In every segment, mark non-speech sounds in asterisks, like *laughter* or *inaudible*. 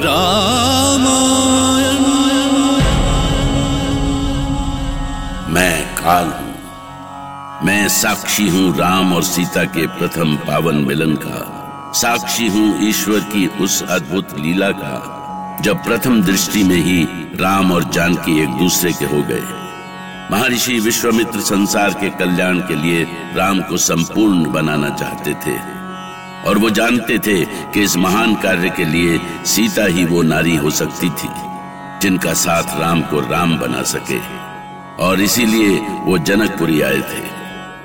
रामायण। मैं काल हूँ। मैं साक्षी हूँ राम और सीता के प्रथम पावन मिलन का। साक्षी हूँ ईश्वर की उस अद्भुत लीला का, जब प्रथम दृष्टि में ही राम और जानकी एक दूसरे के हो गए। महर्षि विश्वामित्र संसार के कल्याण के लिए राम को संपूर्ण बनाना चाहते थे। और वो जानते थे कि इस महान कार्य के लिए सीता ही वो नारी हो सकती थी जिनका साथ राम को राम बना सके। और इसीलिए वो जनकपुरी आए थे।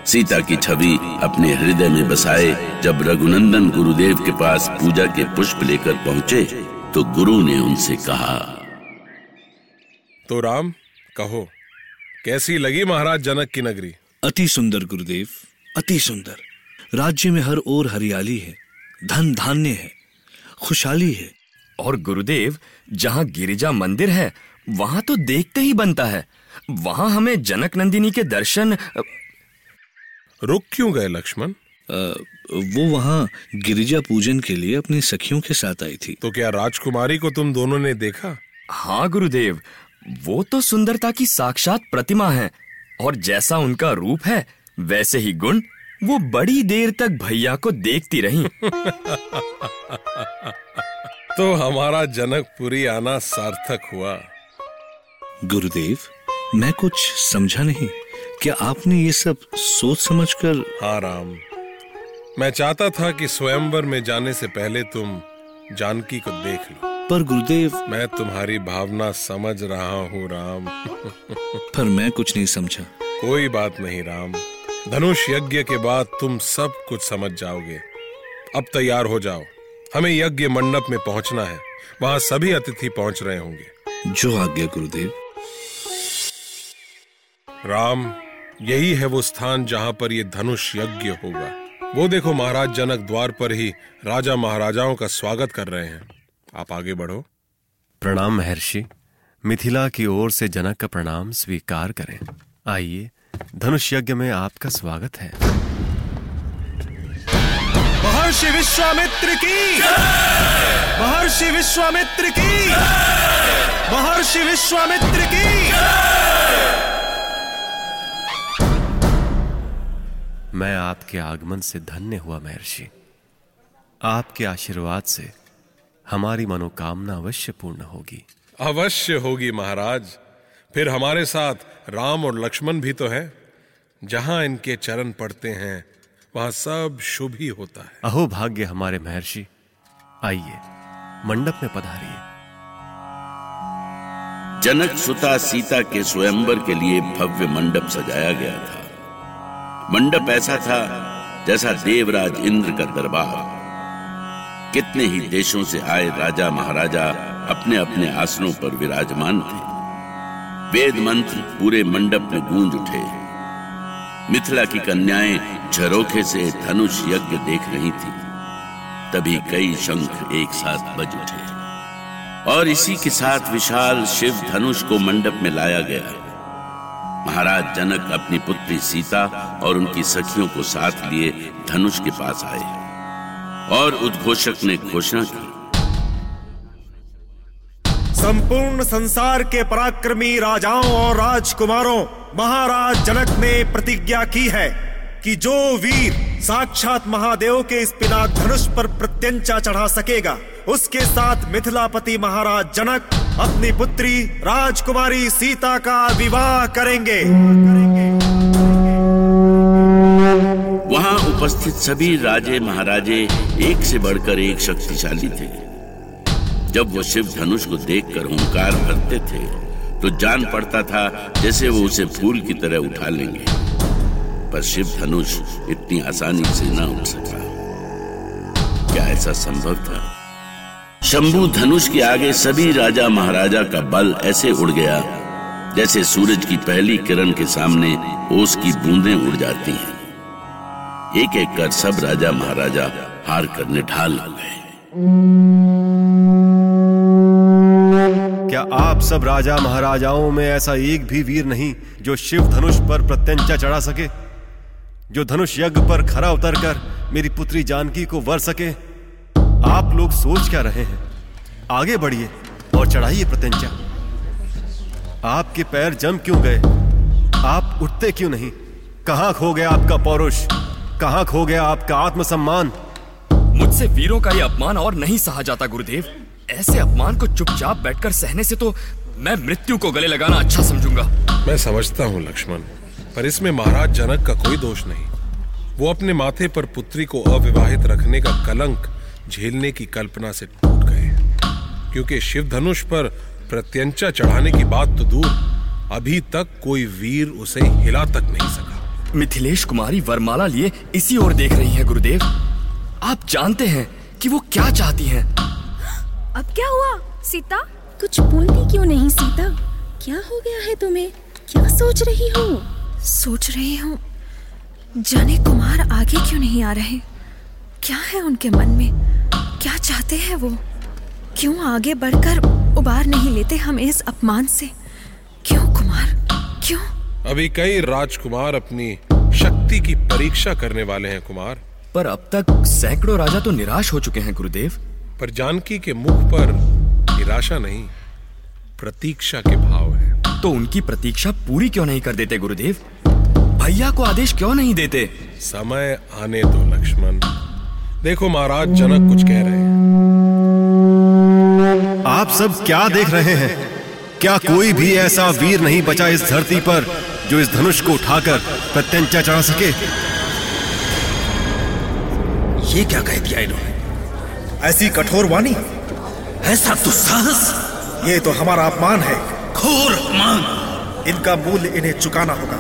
सीता की छवि अपने हृदय में बसाए जब रघुनंदन गुरुदेव के पास पूजा के पुष्प लेकर पहुँचे तो गुरु ने उनसे कहा तो राम कहो कैसी लगी महाराज जनक की नगरी? अति सुंदर गुरुदेव अति सुंदर। राज्य में हर ओर हरियाली है धन धान्य है खुशहाली है। और गुरुदेव जहाँ गिरिजा मंदिर है वहाँ तो देखते ही बनता है। वहाँ हमें जनक नंदिनी के दर्शन रुक क्यों गए लक्ष्मण? वो वहाँ गिरिजा पूजन के लिए अपनी सखियों के साथ आई थी। तो क्या राजकुमारी को तुम दोनों ने देखा? हाँ गुरुदेव वो तो सुंदरता की साक्षात प्रतिमा है और जैसा उनका रूप है वैसे ही गुण वो बड़ी देर तक भैया को देखती रही। *laughs* तो हमारा जनकपुरी आना सार्थक हुआ। गुरुदेव मैं कुछ समझा नहीं। क्या आपने ये सब सोच समझकर हाँ राम। मैं चाहता था कि स्वयंवर में जाने से पहले तुम जानकी को देख लो। पर गुरुदेव मैं तुम्हारी भावना समझ रहा हूँ राम। *laughs* पर मैं कुछ नहीं समझा। कोई बात नहीं राम। धनुष यज्ञ के बाद तुम सब कुछ समझ जाओगे। अब तैयार हो जाओ। हमें यज्ञ मंडप में पहुँचना है। वहाँ सभी अतिथि पहुँच रहे होंगे। जो आज्ञा गुरुदेव। राम यही है वो स्थान जहाँ पर ये धनुष यज्ञ होगा। वो देखो महाराज जनक द्वार पर ही राजा महाराजाओं का स्वागत कर रहे हैं। आप आगे बढ़ो। प्रणाम महर्षि। मिथिला की ओर से जनक का प्रणाम स्वीकार करें। आइए धनुष यज्ञ में आपका स्वागत है। महर्षि विश्वामित्र की। महर्षि विश्वामित्र की। महर्षि विश्वामित्र की। मैं आपके आगमन से धन्य हुआ महर्षि। आपके आशीर्वाद से हमारी मनोकामना अवश्य पूर्ण होगी। अवश्य होगी महाराज। फिर हमारे साथ राम और लक्ष्मण भी तो है। जहाँ इनके चरण पड़ते हैं वहाँ सब शुभ ही होता है। अहो भाग्य हमारे महर्षि आइए मंडप में पधारिए। जनक सुता सीता के स्वयंवर के लिए भव्य मंडप सजाया गया था। मंडप ऐसा था जैसा देवराज इंद्र का दरबार। कितने ही देशों से आए राजा महाराजा अपने अपने आसनों पर विराजमान थे। वेद मंत्र पूरे मंडप में गूंज उठे। मिथिला की कन्याएँ झरोखे से धनुष यज्ञ देख रही थी। तभी कई शंख एक साथ बज उठे। और इसी के साथ विशाल शिव धनुष को मंडप में लाया गया। महाराज जनक अपनी पुत्री सीता और उनकी सखियों को साथ लिए धनुष के पास आए। और उद्घोषक ने घोषणा की संपूर्ण संसार के पराक्रमी राजाओं और राजकुमारों, महाराज जनक ने प्रतिज्ञा की है कि जो वीर साक्षात महादेव के इस पिना धनुष पर प्रत्यंचा चढ़ा सकेगा, उसके साथ मिथिलापति महाराज जनक अपनी पुत्री राजकुमारी सीता का विवाह करेंगे। वहाँ उपस्थित सभी राजे महाराजे एक से बढ़कर एक शक्तिशाली थे। जब वो शिव धनुष को देखकर हुंकार भरते थे तो जान पड़ता था जैसे वो उसे फूल की तरह उठा लेंगे। पर शिव धनुष इतनी आसानी से न उठ सका। क्या ऐसा संभव था? शंभु धनुष के आगे सभी राजा महाराजा का बल ऐसे उड़ गया, जैसे सूरज की पहली किरण के सामने ओस की बूंदें उड़ जाती हैं। एक एक कर सब राजा महाराजा हार कर निढाल हो गए। क्या आप सब राजा महाराजाओं में ऐसा एक भी वीर नहीं जो शिव धनुष पर प्रत्यंचा चढ़ा सके? जो धनुष यज्ञ पर खरा उतर कर मेरी पुत्री जानकी को वर सके? आप लोग सोच क्या रहे हैं? आगे बढ़िए और चढ़ाइए प्रत्यंचा। आपके पैर जम क्यों गए? आप उठते क्यों नहीं? कहाँ खो गया आपका पौरुष? कहाँ खो गया आपका आत्मसम्मान? मुझसे वीरों का यह अपमान और नहीं सहा जाता, गुरुदेव। ऐसे अपमान को चुपचाप बैठकर सहने से तो मैं मृत्यु को गले लगाना अच्छा समझूँगा। मैं समझता हूँ लक्ष्मण पर इसमें महाराज जनक का कोई दोष नहीं। वो अपने माथे पर पुत्री को अविवाहित रखने का कलंक झेलने की कल्पना से टूट गए। क्योंकि शिव धनुष पर प्रत्यंचा चढ़ाने की बात तो दूर अभी तक कोई वीर उसे हिला तक नहीं सका। मिथिलेश कुमारी वरमाला लिए इसी ओर देख रही है गुरुदेव। आप जानते हैं कि वो क्या चाहती हैं? अब क्या हुआ? सीता? कुछ बोलती क्यों नहीं सीता? क्या हो गया है तुम्हें? क्या सोच रही हो? सोच रही हूँ। जाने कुमार आगे क्यों नहीं आ रहे? क्या है उनके मन में? क्या चाहते हैं वो? क्यों आगे बढ़कर उबार नहीं लेते हम इस अपमान से? क्यों कुमार? क्यों? अभी कई राजकुमार अपनी शक्ति की परीक्षा करने वाले हैं कुमार। पर अब तक सैकड़ों राजा तो निराश हो चुके हैं गुरुदेव। पर जानकी के मुख पर निराशा नहीं प्रतीक्षा के भाव है। तो उनकी प्रतीक्षा पूरी क्यों नहीं कर देते गुरुदेव? भैया को आदेश क्यों नहीं देते? समय आने दो लक्ष्मण। देखो महाराज जनक कुछ कह रहे हैं। आप सब क्या देख रहे हैं? क्या कोई भी ऐसा वीर नहीं बचा इस धरती पर जो इस धनुष को उठाकर प्रत्यंचा चढ़ा सके? ये क्या कह दिया इन्होंने? ऐसी कठोर वाणी। ऐसा तो साहस। ये तो हमारा अपमान है। घोर अपमान। इनका मूल्य इन्हें चुकाना होगा।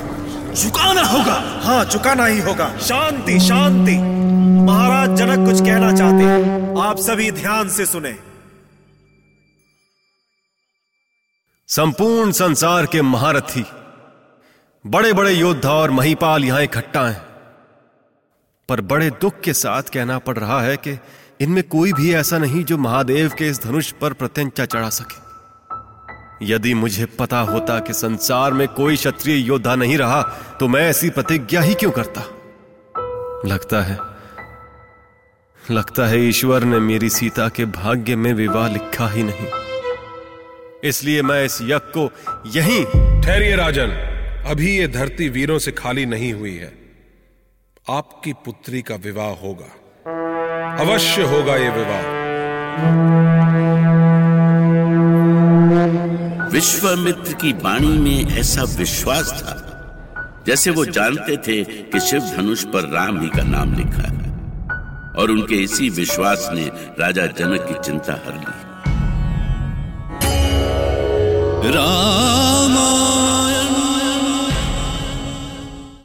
चुकाना होगा? हाँ चुकाना ही होगा। शांति शांति। महाराज जनक कुछ कहना चाहते हैं। आप सभी ध्यान से सुने। संपूर्ण संसार के महारथी बड़े बड़े योद्धा और महीपाल यहाँ इकट्ठा हैं। पर बड़े दुख के साथ कहना पड़ रहा है कि इनमें कोई भी ऐसा नहीं जो महादेव के इस धनुष पर प्रत्यंचा चढ़ा सके। यदि मुझे पता होता कि संसार में कोई क्षत्रिय योद्धा नहीं रहा तो मैं ऐसी प्रतिज्ञा ही क्यों करता? लगता है लगता है ईश्वर ने मेरी सीता के भाग्य में विवाह लिखा ही नहीं। इसलिए मैं इस यज्ञ को यहीं ठहरिए राजन। अभी ये धरती वीरों से खाली नहीं हुई है। आपकी पुत्री का विवाह होगा। अवश्य होगा ये विवाह। विश्वामित्र की वाणी में ऐसा विश्वास था जैसे वो जानते थे कि शिव धनुष पर राम ही का नाम लिखा है और उनके इसी विश्वास ने राजा जनक की चिंता हर ली। रामा